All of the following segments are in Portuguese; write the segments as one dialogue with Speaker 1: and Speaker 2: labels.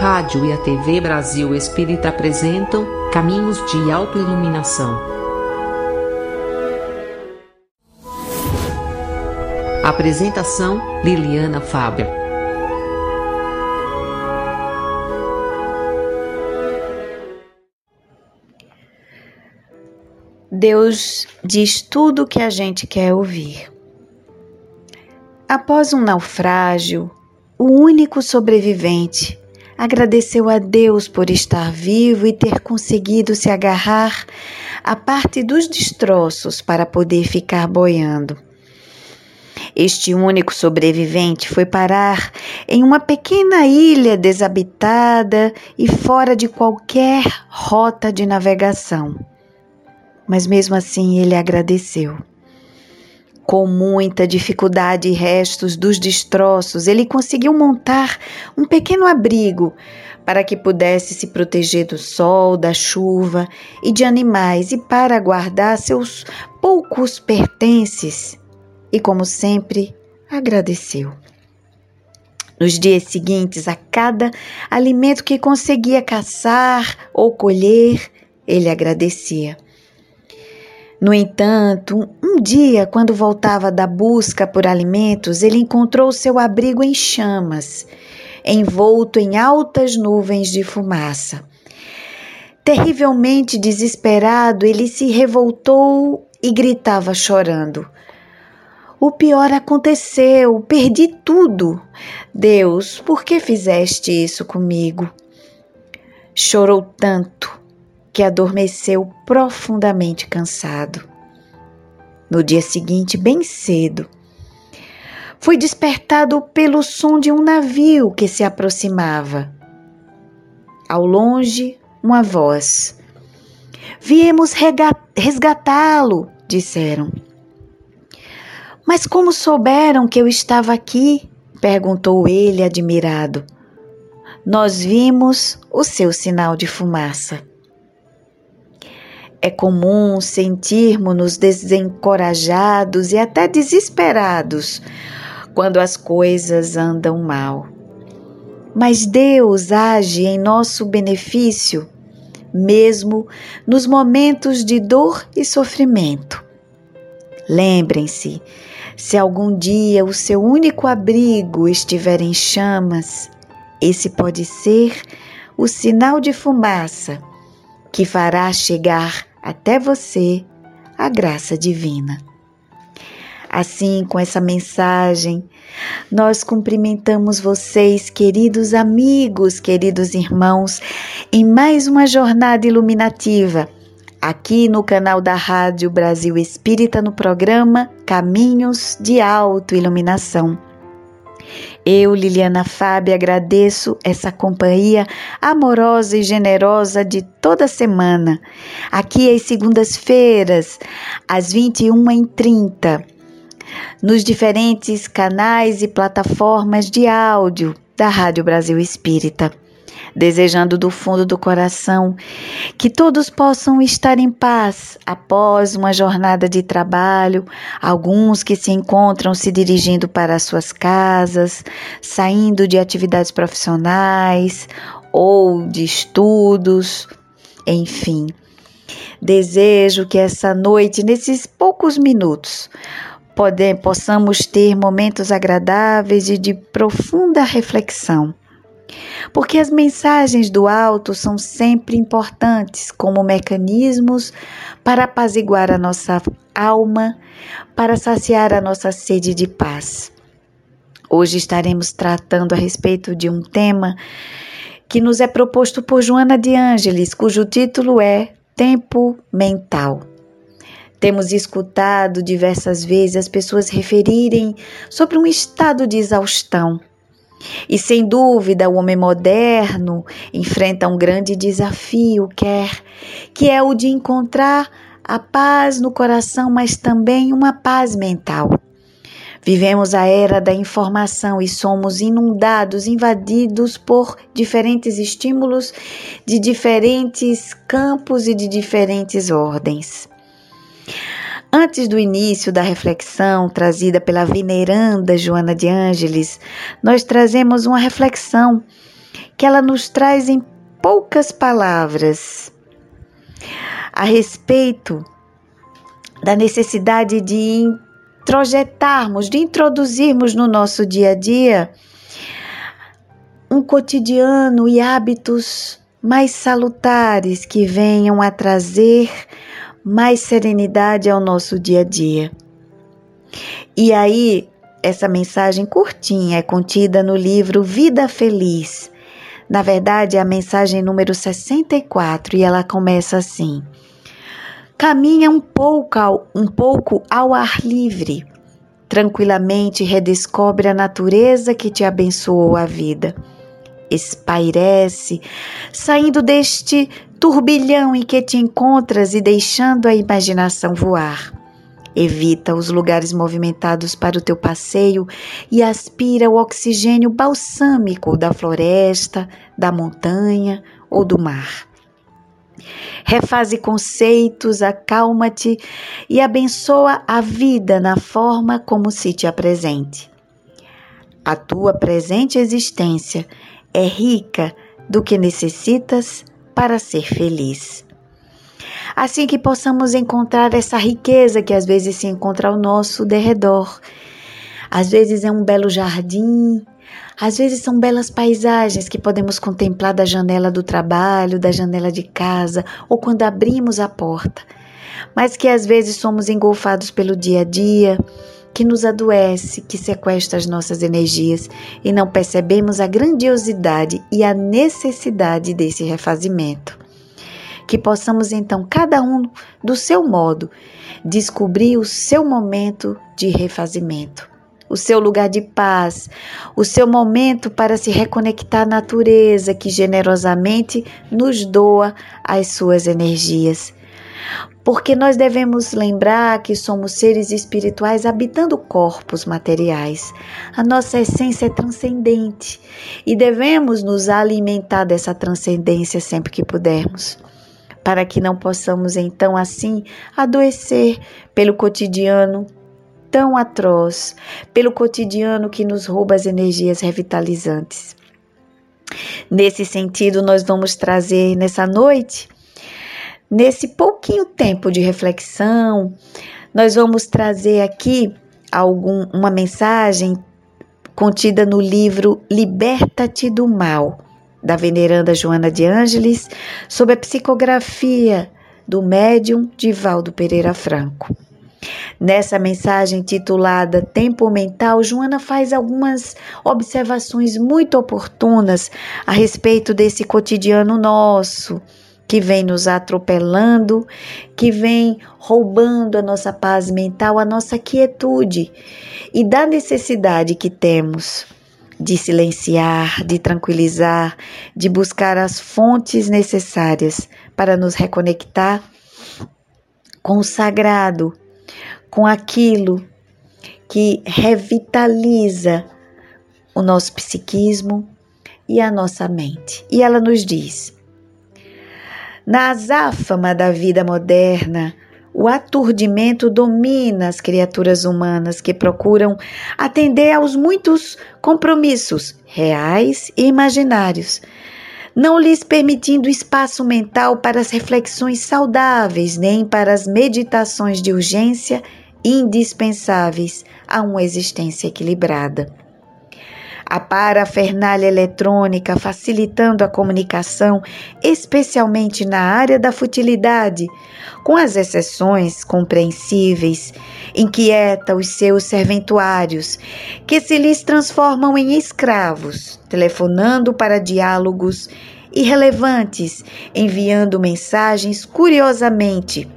Speaker 1: rádio e a TV Brasil Espírita apresentam Caminhos de Autoiluminação. Apresentação Liliana Fábio.
Speaker 2: Deus diz tudo o que a gente quer ouvir. Após um naufrágio, o único sobrevivente agradeceu a Deus por estar vivo e ter conseguido se agarrar à parte dos destroços para poder ficar boiando. Este único sobrevivente foi parar em uma pequena ilha desabitada e fora de qualquer rota de navegação. Mas mesmo assim ele agradeceu. Com muita dificuldade e restos dos destroços, ele conseguiu montar um pequeno abrigo para que pudesse se proteger do sol, da chuva e de animais e para guardar seus poucos pertences. E, como sempre, agradeceu. Nos dias seguintes, a cada alimento que conseguia caçar ou colher, ele agradecia. No entanto, um dia, quando voltava da busca por alimentos, ele encontrou seu abrigo em chamas, envolto em altas nuvens de fumaça. Terrivelmente desesperado, ele se revoltou e gritava chorando. O pior aconteceu, perdi tudo. Deus, por que fizeste isso comigo? Chorou tanto que adormeceu profundamente cansado. No dia seguinte, bem cedo, foi despertado pelo som de um navio que se aproximava. Ao longe, uma voz. Viemos resgatá-lo, disseram. Mas como souberam que eu estava aqui? perguntou ele admirado. Nós vimos o seu sinal de fumaça. É comum sentirmos-nos desencorajados e até desesperados quando as coisas andam mal. Mas Deus age em nosso benefício, mesmo nos momentos de dor e sofrimento. Lembrem-se, se algum dia o seu único abrigo estiver em chamas, esse pode ser o sinal de fumaça que fará chegar até você a graça divina. Assim, com essa mensagem, nós cumprimentamos vocês, queridos amigos, queridos irmãos, em mais uma jornada iluminativa, aqui no canal da Rádio Brasil Espírita, no programa Caminhos de Autoiluminação. Eu, Liliana Fábio, agradeço essa companhia amorosa e generosa de toda semana. Aqui às segundas-feiras, às 21h30, nos diferentes canais e plataformas de áudio da Rádio Brasil Espírita desejando do fundo do coração que todos possam estar em paz após uma jornada de trabalho, alguns que se encontram se dirigindo para as suas casas, saindo de atividades profissionais ou de estudos, enfim. Desejo que essa noite, nesses poucos minutos, possamos ter momentos agradáveis e de profunda reflexão porque as mensagens do alto são sempre importantes como mecanismos para apaziguar a nossa alma, para saciar a nossa sede de paz. Hoje estaremos tratando a respeito de um tema que nos é proposto por Joana de Ângeles, cujo título é Tempo Mental. Temos escutado diversas vezes as pessoas referirem sobre um estado de exaustão e sem dúvida, o homem moderno enfrenta um grande desafio, quer que é o de encontrar a paz no coração, mas também uma paz mental. Vivemos a era da informação e somos inundados, invadidos por diferentes estímulos de diferentes campos e de diferentes ordens. Antes do início da reflexão trazida pela veneranda Joana de Ângeles, nós trazemos uma reflexão que ela nos traz em poucas palavras a respeito da necessidade de introjetarmos, de introduzirmos no nosso dia a dia um cotidiano e hábitos mais salutares que venham a trazer mais serenidade ao nosso dia a dia. E aí, essa mensagem curtinha é contida no livro Vida Feliz. Na verdade, é a mensagem número 64 e ela começa assim: Caminha um pouco ao, um pouco ao ar livre. Tranquilamente redescobre a natureza que te abençoou a vida. Espairece, saindo deste turbilhão em que te encontras e deixando a imaginação voar. Evita os lugares movimentados para o teu passeio e aspira o oxigênio balsâmico da floresta, da montanha ou do mar. Refaze conceitos, acalma-te e abençoa a vida na forma como se te apresente. A tua presente existência é rica do que necessitas para ser feliz. Assim que possamos encontrar essa riqueza que às vezes se encontra ao nosso derredor. Às vezes é um belo jardim, às vezes são belas paisagens que podemos contemplar da janela do trabalho, da janela de casa ou quando abrimos a porta, mas que às vezes somos engolfados pelo dia a dia, que nos adoece, que sequestra as nossas energias e não percebemos a grandiosidade e a necessidade desse refazimento. Que possamos então, cada um do seu modo, descobrir o seu momento de refazimento o seu lugar de paz, o seu momento para se reconectar à natureza que generosamente nos doa as suas energias. Porque nós devemos lembrar que somos seres espirituais habitando corpos materiais. A nossa essência é transcendente e devemos nos alimentar dessa transcendência sempre que pudermos para que não possamos então assim adoecer pelo cotidiano tão atroz, pelo cotidiano que nos rouba as energias revitalizantes. Nesse sentido, nós vamos trazer nessa noite, nesse pouquinho tempo de reflexão, nós vamos trazer aqui algum, uma mensagem contida no livro Liberta-te do Mal, da veneranda Joana de Ângeles, sobre a psicografia do médium Divaldo Pereira Franco. Nessa mensagem titulada Tempo Mental, Joana faz algumas observações muito oportunas a respeito desse cotidiano nosso, que vem nos atropelando, que vem roubando a nossa paz mental, a nossa quietude e da necessidade que temos de silenciar, de tranquilizar, de buscar as fontes necessárias para nos reconectar com o sagrado com aquilo que revitaliza o nosso psiquismo e a nossa mente. E ela nos diz: na azáfama da vida moderna, o aturdimento domina as criaturas humanas que procuram atender aos muitos compromissos reais e imaginários, não lhes permitindo espaço mental para as reflexões saudáveis nem para as meditações de urgência indispensáveis a uma existência equilibrada. A parafernália eletrônica facilitando a comunicação, especialmente na área da futilidade, com as exceções compreensíveis, inquieta os seus serventuários, que se lhes transformam em escravos, telefonando para diálogos irrelevantes, enviando mensagens curiosamente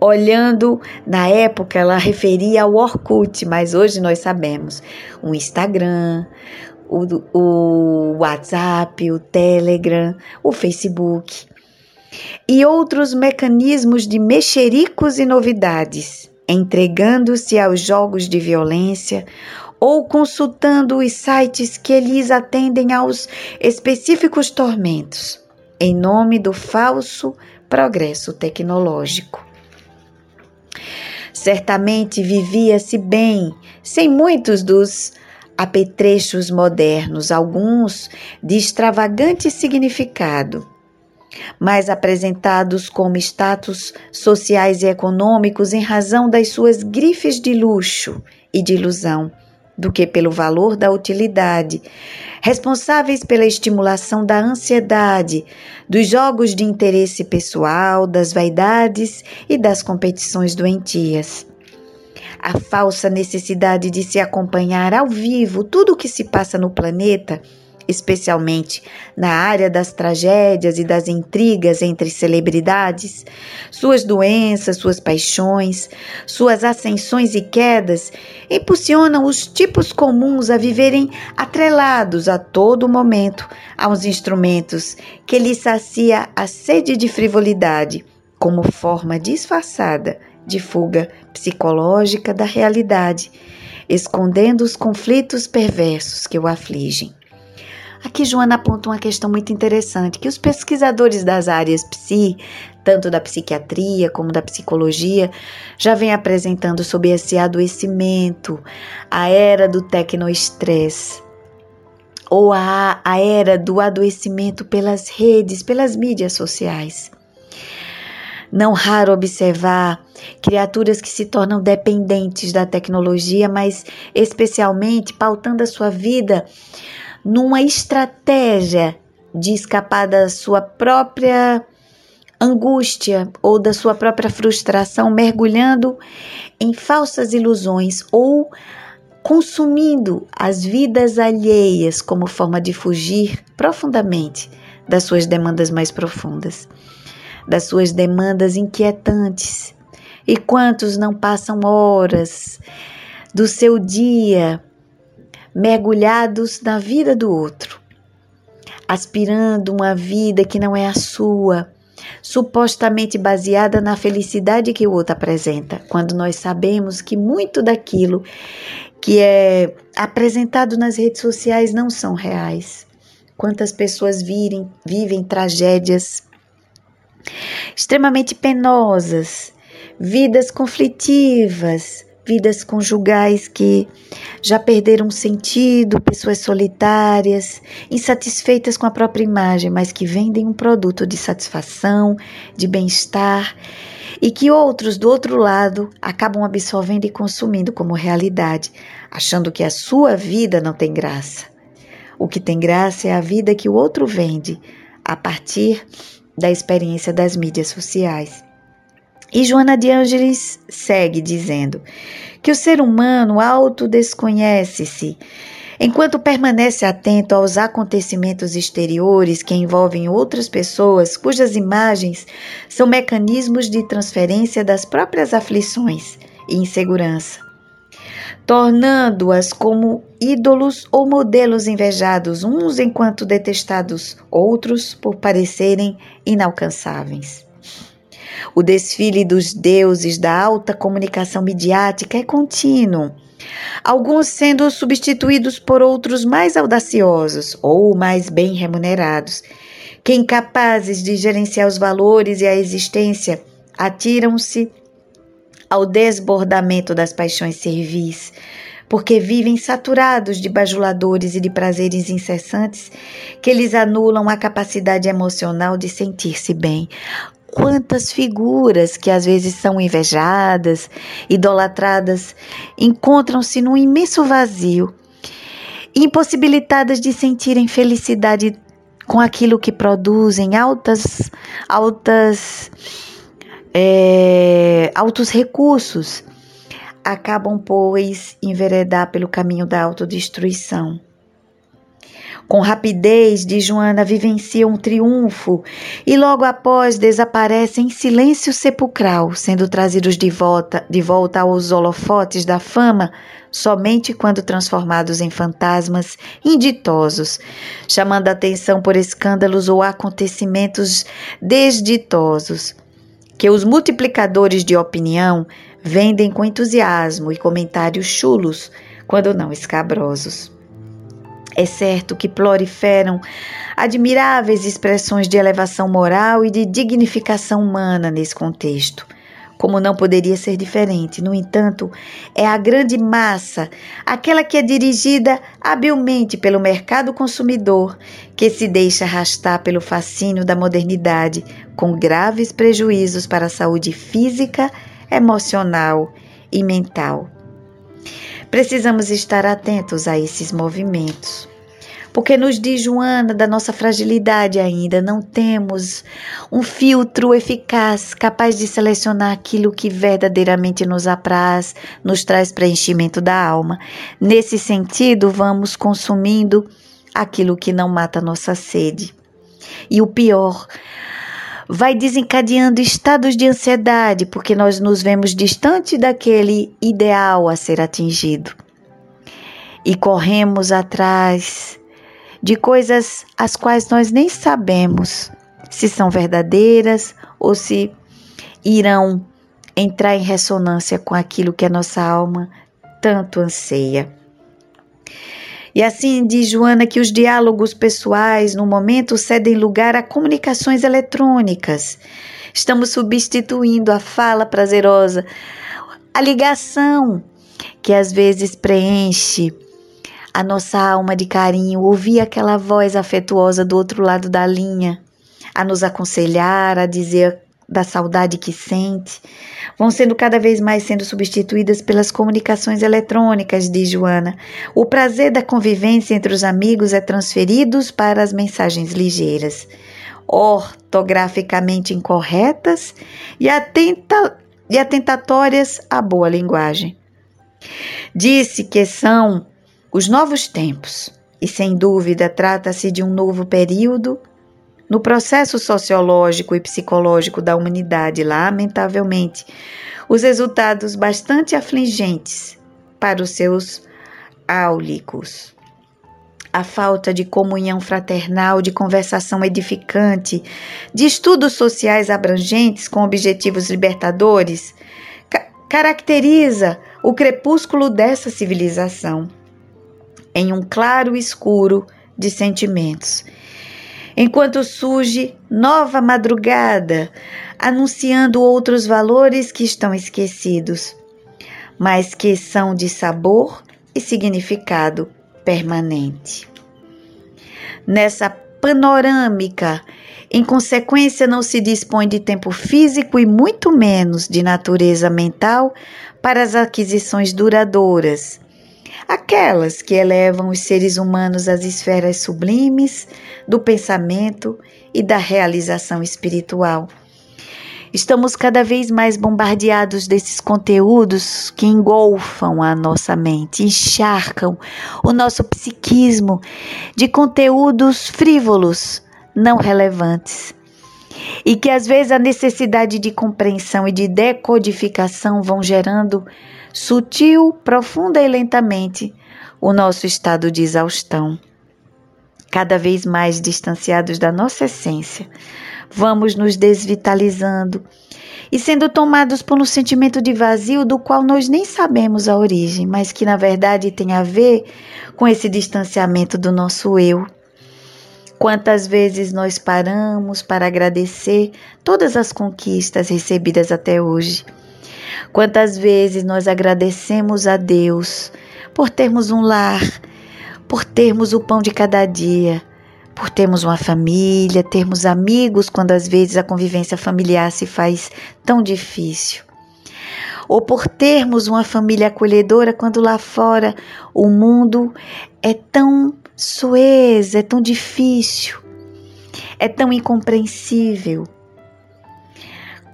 Speaker 2: Olhando, na época ela referia ao Orkut, mas hoje nós sabemos o Instagram, o, o WhatsApp, o Telegram, o Facebook e outros mecanismos de mexericos e novidades, entregando-se aos jogos de violência ou consultando os sites que lhes atendem aos específicos tormentos, em nome do falso progresso tecnológico. Certamente vivia-se bem, sem muitos dos apetrechos modernos, alguns de extravagante significado, mas apresentados como status sociais e econômicos em razão das suas grifes de luxo e de ilusão, do que pelo valor da utilidade, responsáveis pela estimulação da ansiedade, dos jogos de interesse pessoal, das vaidades e das competições doentias. A falsa necessidade de se acompanhar ao vivo tudo o que se passa no planeta, especialmente na área das tragédias e das intrigas entre celebridades, suas doenças, suas paixões, suas ascensões e quedas, impulsionam os tipos comuns a viverem atrelados a todo momento aos instrumentos que lhes sacia a sede de frivolidade, como forma disfarçada de fuga psicológica da realidade, escondendo os conflitos perversos que o afligem. Aqui Joana aponta uma questão muito interessante que os pesquisadores das áreas psi, tanto da psiquiatria como da psicologia, já vêm apresentando sobre esse adoecimento, a era do tecnoestresse, ou a, a era do adoecimento pelas redes, pelas mídias sociais. Não raro observar criaturas que se tornam dependentes da tecnologia, mas especialmente pautando a sua vida numa estratégia de escapar da sua própria angústia ou da sua própria frustração, mergulhando em falsas ilusões ou consumindo as vidas alheias como forma de fugir profundamente das suas demandas mais profundas das suas demandas inquietantes. E quantos não passam horas do seu dia mergulhados na vida do outro, aspirando uma vida que não é a sua, supostamente baseada na felicidade que o outro apresenta, quando nós sabemos que muito daquilo que é apresentado nas redes sociais não são reais. Quantas pessoas virem, vivem tragédias extremamente penosas, vidas conflitivas, vidas conjugais que já perderam sentido, pessoas solitárias, insatisfeitas com a própria imagem, mas que vendem um produto de satisfação, de bem-estar e que outros do outro lado acabam absorvendo e consumindo como realidade, achando que a sua vida não tem graça. O que tem graça é a vida que o outro vende a partir da experiência das mídias sociais. E Joana de Ângeles segue dizendo que o ser humano autodesconhece-se enquanto permanece atento aos acontecimentos exteriores que envolvem outras pessoas cujas imagens são mecanismos de transferência das próprias aflições e insegurança tornando-as como ídolos ou modelos invejados uns enquanto detestados outros por parecerem inalcançáveis. O desfile dos deuses da alta comunicação midiática é contínuo, alguns sendo substituídos por outros mais audaciosos ou mais bem remunerados, que incapazes de gerenciar os valores e a existência atiram-se ao desbordamento das paixões servis, porque vivem saturados de bajuladores e de prazeres incessantes que lhes anulam a capacidade emocional de sentir-se bem. Quantas figuras que às vezes são invejadas, idolatradas, encontram-se num imenso vazio, impossibilitadas de sentirem felicidade com aquilo que produzem, altas, altas é, altos recursos, acabam, pois, enveredar pelo caminho da autodestruição. Com rapidez, de Joana vivenciam um triunfo e logo após desaparecem em silêncio sepulcral, sendo trazidos de volta, de volta aos holofotes da fama somente quando transformados em fantasmas inditosos, chamando a atenção por escândalos ou acontecimentos desditosos que os multiplicadores de opinião vendem com entusiasmo e comentários chulos, quando não escabrosos. É certo que proliferam admiráveis expressões de elevação moral e de dignificação humana nesse contexto, como não poderia ser diferente. No entanto, é a grande massa, aquela que é dirigida habilmente pelo mercado consumidor, que se deixa arrastar pelo fascínio da modernidade, com graves prejuízos para a saúde física, emocional e mental. Precisamos estar atentos a esses movimentos porque nos diz Joana da nossa fragilidade ainda, não temos um filtro eficaz capaz de selecionar aquilo que verdadeiramente nos apraz, nos traz preenchimento da alma. Nesse sentido, vamos consumindo aquilo que não mata nossa sede. E o pior, vai desencadeando estados de ansiedade, porque nós nos vemos distante daquele ideal a ser atingido. E corremos atrás de coisas as quais nós nem sabemos se são verdadeiras ou se irão entrar em ressonância com aquilo que a nossa alma tanto anseia. E assim diz Joana que os diálogos pessoais no momento cedem lugar a comunicações eletrônicas. Estamos substituindo a fala prazerosa, a ligação que às vezes preenche a nossa alma de carinho, ouvir aquela voz afetuosa do outro lado da linha, a nos aconselhar, a dizer da saudade que sente, vão sendo cada vez mais sendo substituídas pelas comunicações eletrônicas, diz Joana. O prazer da convivência entre os amigos é transferido para as mensagens ligeiras, ortograficamente incorretas e, atenta, e atentatórias à boa linguagem. Disse que são os novos tempos. E sem dúvida trata-se de um novo período no processo sociológico e psicológico da humanidade, lamentavelmente, os resultados bastante afligentes para os seus áulicos. A falta de comunhão fraternal, de conversação edificante, de estudos sociais abrangentes com objetivos libertadores, ca caracteriza o crepúsculo dessa civilização em um claro escuro de sentimentos. Enquanto surge nova madrugada, anunciando outros valores que estão esquecidos, mas que são de sabor e significado permanente. Nessa panorâmica, em consequência, não se dispõe de tempo físico e muito menos de natureza mental para as aquisições duradouras aquelas que elevam os seres humanos às esferas sublimes do pensamento e da realização espiritual. Estamos cada vez mais bombardeados desses conteúdos que engolfam a nossa mente, encharcam o nosso psiquismo de conteúdos frívolos, não relevantes. E que às vezes a necessidade de compreensão e de decodificação vão gerando sutil, profunda e lentamente o nosso estado de exaustão. Cada vez mais distanciados da nossa essência, vamos nos desvitalizando e sendo tomados por um sentimento de vazio do qual nós nem sabemos a origem, mas que na verdade tem a ver com esse distanciamento do nosso eu. Quantas vezes nós paramos para agradecer todas as conquistas recebidas até hoje? Quantas vezes nós agradecemos a Deus por termos um lar, por termos o pão de cada dia, por termos uma família, termos amigos quando às vezes a convivência familiar se faz tão difícil. Ou por termos uma família acolhedora quando lá fora o mundo é tão suez, é tão difícil, é tão incompreensível.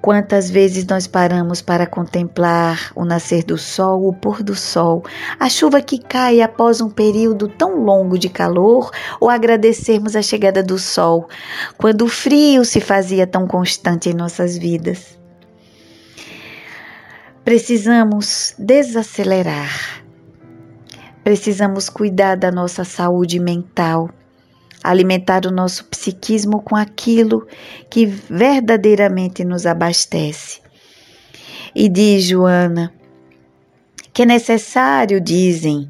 Speaker 2: Quantas vezes nós paramos para contemplar o nascer do sol, o pôr do sol, a chuva que cai após um período tão longo de calor, ou agradecermos a chegada do sol, quando o frio se fazia tão constante em nossas vidas. Precisamos desacelerar. Precisamos cuidar da nossa saúde mental alimentar o nosso psiquismo com aquilo que verdadeiramente nos abastece. E diz Joana que é necessário, dizem,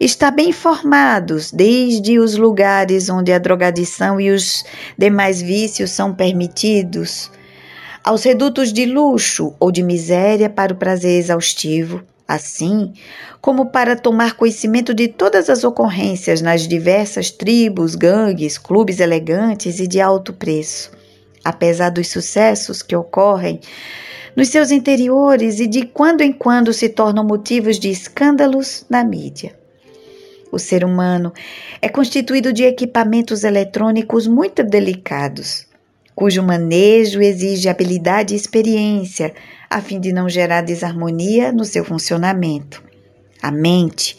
Speaker 2: estar bem informados desde os lugares onde a drogadição e os demais vícios são permitidos, aos redutos de luxo ou de miséria para o prazer exaustivo, assim como para tomar conhecimento de todas as ocorrências nas diversas tribos, gangues, clubes elegantes e de alto preço. Apesar dos sucessos que ocorrem nos seus interiores e de quando em quando se tornam motivos de escândalos na mídia. O ser humano é constituído de equipamentos eletrônicos muito delicados, cujo manejo exige habilidade e experiência, a fim de não gerar desarmonia no seu funcionamento. A mente,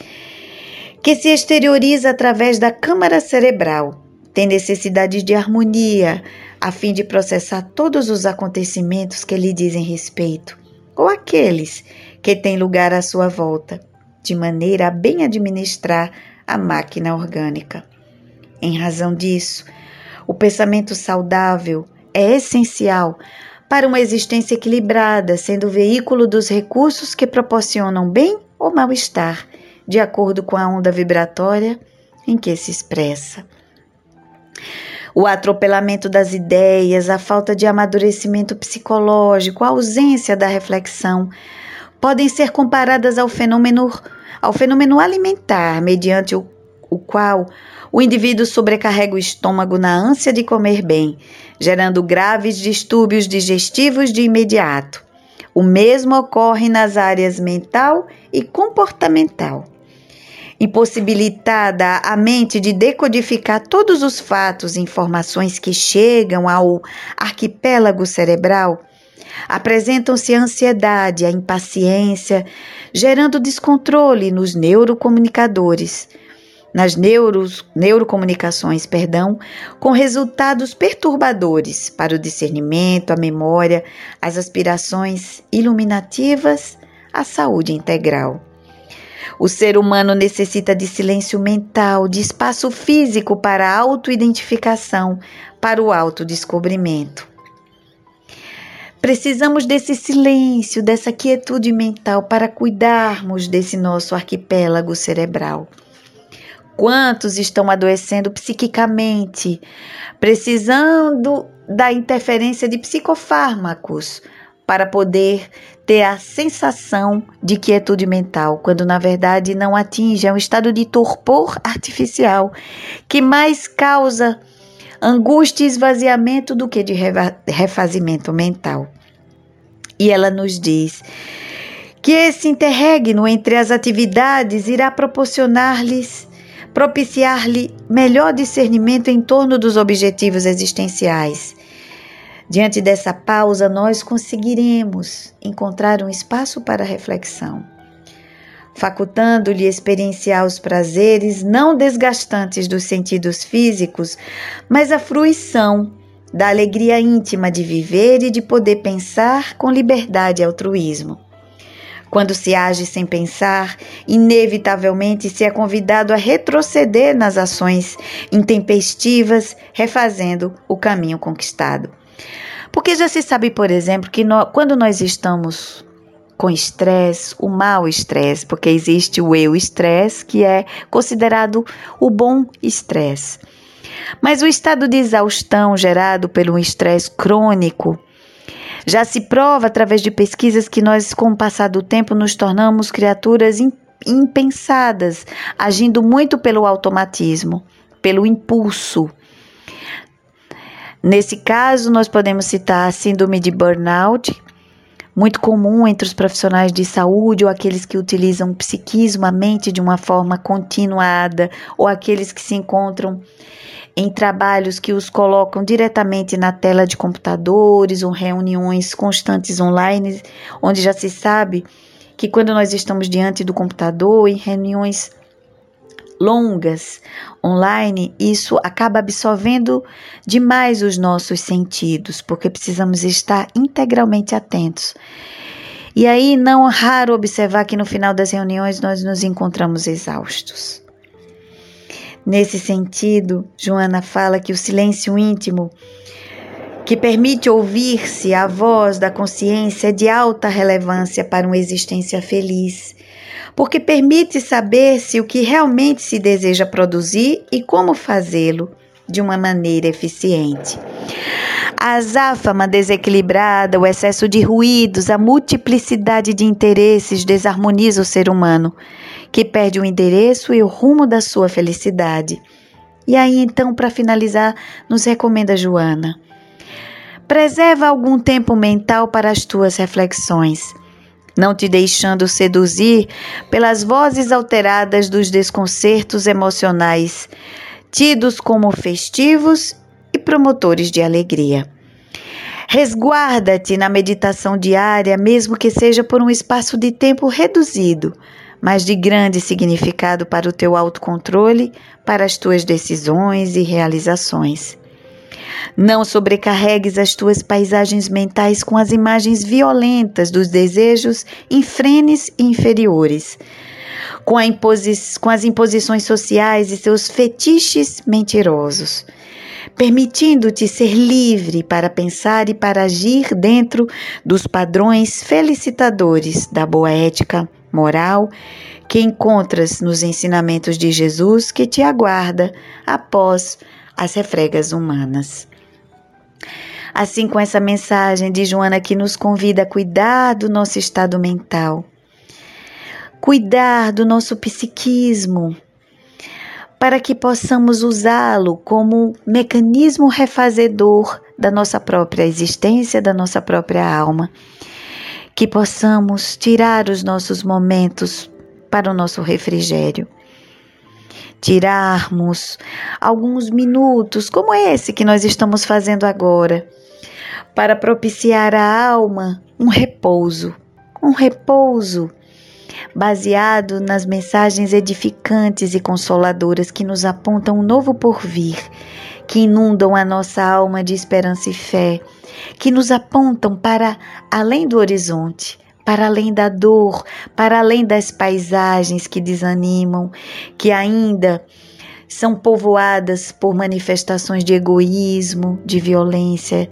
Speaker 2: que se exterioriza através da câmara cerebral, tem necessidade de harmonia, a fim de processar todos os acontecimentos que lhe dizem respeito, ou aqueles que têm lugar à sua volta, de maneira a bem administrar a máquina orgânica. Em razão disso, o pensamento saudável é essencial para uma existência equilibrada, sendo veículo dos recursos que proporcionam bem ou mal-estar, de acordo com a onda vibratória em que se expressa. O atropelamento das ideias, a falta de amadurecimento psicológico, a ausência da reflexão podem ser comparadas ao fenômeno, ao fenômeno alimentar, mediante o, o qual o indivíduo sobrecarrega o estômago na ânsia de comer bem, gerando graves distúrbios digestivos de imediato. O mesmo ocorre nas áreas mental e comportamental. Impossibilitada a mente de decodificar todos os fatos e informações que chegam ao arquipélago cerebral, apresentam-se a ansiedade, a impaciência, gerando descontrole nos neurocomunicadores nas neuros, neurocomunicações, perdão, com resultados perturbadores para o discernimento, a memória, as aspirações iluminativas, a saúde integral. O ser humano necessita de silêncio mental, de espaço físico para a autoidentificação, para o autodescobrimento. Precisamos desse silêncio, dessa quietude mental para cuidarmos desse nosso arquipélago cerebral. Quantos estão adoecendo psiquicamente, precisando da interferência de psicofármacos para poder ter a sensação de quietude mental, quando na verdade não atinge, é um estado de torpor artificial que mais causa angústia e esvaziamento do que de refazimento mental. E ela nos diz que esse interregno entre as atividades irá proporcionar-lhes propiciar-lhe melhor discernimento em torno dos objetivos existenciais. Diante dessa pausa, nós conseguiremos encontrar um espaço para reflexão, facultando-lhe experienciar os prazeres não desgastantes dos sentidos físicos, mas a fruição da alegria íntima de viver e de poder pensar com liberdade e altruísmo. Quando se age sem pensar, inevitavelmente se é convidado a retroceder nas ações intempestivas, refazendo o caminho conquistado. Porque já se sabe, por exemplo, que no, quando nós estamos com estresse, o mau estresse, porque existe o eu estresse, que é considerado o bom estresse. Mas o estado de exaustão gerado pelo estresse crônico já se prova através de pesquisas que nós, com o passar do tempo, nos tornamos criaturas impensadas, agindo muito pelo automatismo, pelo impulso. Nesse caso, nós podemos citar a síndrome de burnout, muito comum entre os profissionais de saúde ou aqueles que utilizam o psiquismo, a mente de uma forma continuada, ou aqueles que se encontram em trabalhos que os colocam diretamente na tela de computadores ou reuniões constantes online, onde já se sabe que quando nós estamos diante do computador em reuniões longas online, isso acaba absorvendo demais os nossos sentidos, porque precisamos estar integralmente atentos. E aí, não é raro observar que no final das reuniões nós nos encontramos exaustos. Nesse sentido, Joana fala que o silêncio íntimo, que permite ouvir-se a voz da consciência, é de alta relevância para uma existência feliz, porque permite saber-se o que realmente se deseja produzir e como fazê-lo de uma maneira eficiente. A azáfama desequilibrada, o excesso de ruídos, a multiplicidade de interesses desarmoniza o ser humano, que perde o endereço e o rumo da sua felicidade. E aí, então, para finalizar, nos recomenda Joana. Preserva algum tempo mental para as tuas reflexões, não te deixando seduzir pelas vozes alteradas dos desconcertos emocionais, tidos como festivos e promotores de alegria. Resguarda-te na meditação diária, mesmo que seja por um espaço de tempo reduzido, mas de grande significado para o teu autocontrole, para as tuas decisões e realizações. Não sobrecarregues as tuas paisagens mentais com as imagens violentas dos desejos infrenes e inferiores, com, com as imposições sociais e seus fetiches mentirosos permitindo-te ser livre para pensar e para agir dentro dos padrões felicitadores da boa ética moral que encontras nos ensinamentos de Jesus que te aguarda após as refregas humanas. Assim, com essa mensagem de Joana que nos convida a cuidar do nosso estado mental, cuidar do nosso psiquismo, para que possamos usá-lo como mecanismo refazedor da nossa própria existência, da nossa própria alma. Que possamos tirar os nossos momentos para o nosso refrigério. Tirarmos alguns minutos, como esse que nós estamos fazendo agora, para propiciar à alma um repouso, um repouso baseado nas mensagens edificantes e consoladoras que nos apontam um novo porvir, que inundam a nossa alma de esperança e fé, que nos apontam para além do horizonte, para além da dor, para além das paisagens que desanimam, que ainda são povoadas por manifestações de egoísmo, de violência,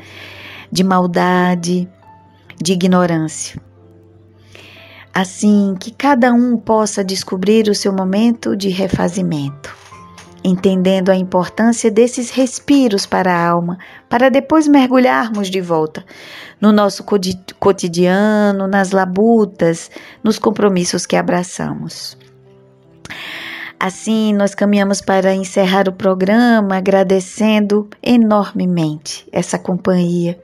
Speaker 2: de maldade, de ignorância assim que cada um possa descobrir o seu momento de refazimento, entendendo a importância desses respiros para a alma, para depois mergulharmos de volta no nosso cotidiano, nas labutas, nos compromissos que abraçamos. Assim, nós caminhamos para encerrar o programa agradecendo enormemente essa companhia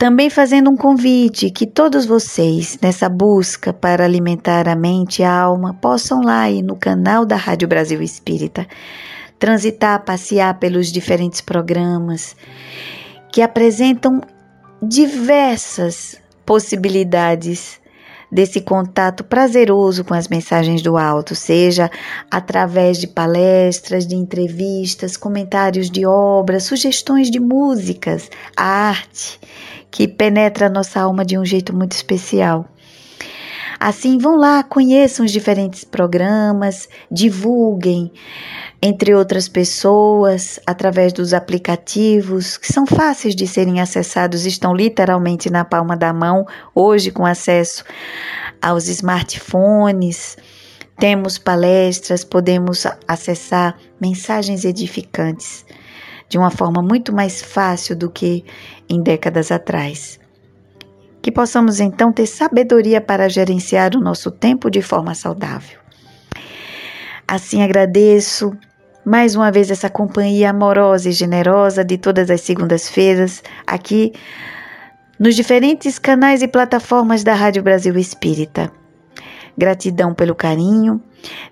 Speaker 2: também fazendo um convite que todos vocês, nessa busca para alimentar a mente e a alma, possam lá ir no canal da Rádio Brasil Espírita, transitar, passear pelos diferentes programas que apresentam diversas possibilidades desse contato prazeroso com as mensagens do alto, seja através de palestras, de entrevistas, comentários de obras, sugestões de músicas, arte que penetra a nossa alma de um jeito muito especial. Assim, vão lá, conheçam os diferentes programas, divulguem entre outras pessoas através dos aplicativos que são fáceis de serem acessados, estão literalmente na palma da mão, hoje com acesso aos smartphones. Temos palestras, podemos acessar mensagens edificantes de uma forma muito mais fácil do que em décadas atrás. Que possamos então ter sabedoria para gerenciar o nosso tempo de forma saudável. Assim agradeço mais uma vez essa companhia amorosa e generosa de todas as segundas-feiras aqui nos diferentes canais e plataformas da Rádio Brasil Espírita. Gratidão pelo carinho,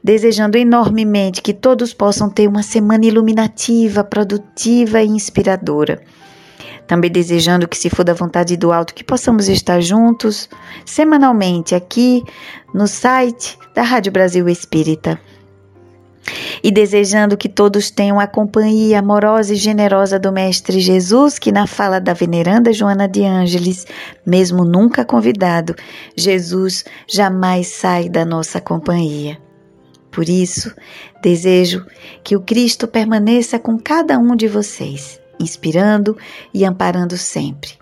Speaker 2: desejando enormemente que todos possam ter uma semana iluminativa, produtiva e inspiradora. Também desejando que, se for da vontade do alto, que possamos estar juntos semanalmente aqui no site da Rádio Brasil Espírita. E desejando que todos tenham a companhia amorosa e generosa do Mestre Jesus, que na fala da veneranda Joana de Ângeles, mesmo nunca convidado, Jesus jamais sai da nossa companhia. Por isso, desejo que o Cristo permaneça com cada um de vocês, inspirando e amparando sempre.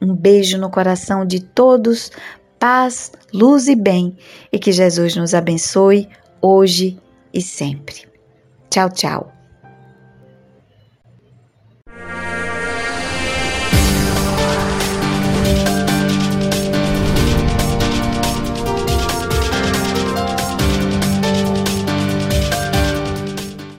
Speaker 2: Um beijo no coração de todos, paz, luz e bem, e que Jesus nos abençoe hoje e sempre. Tchau, tchau.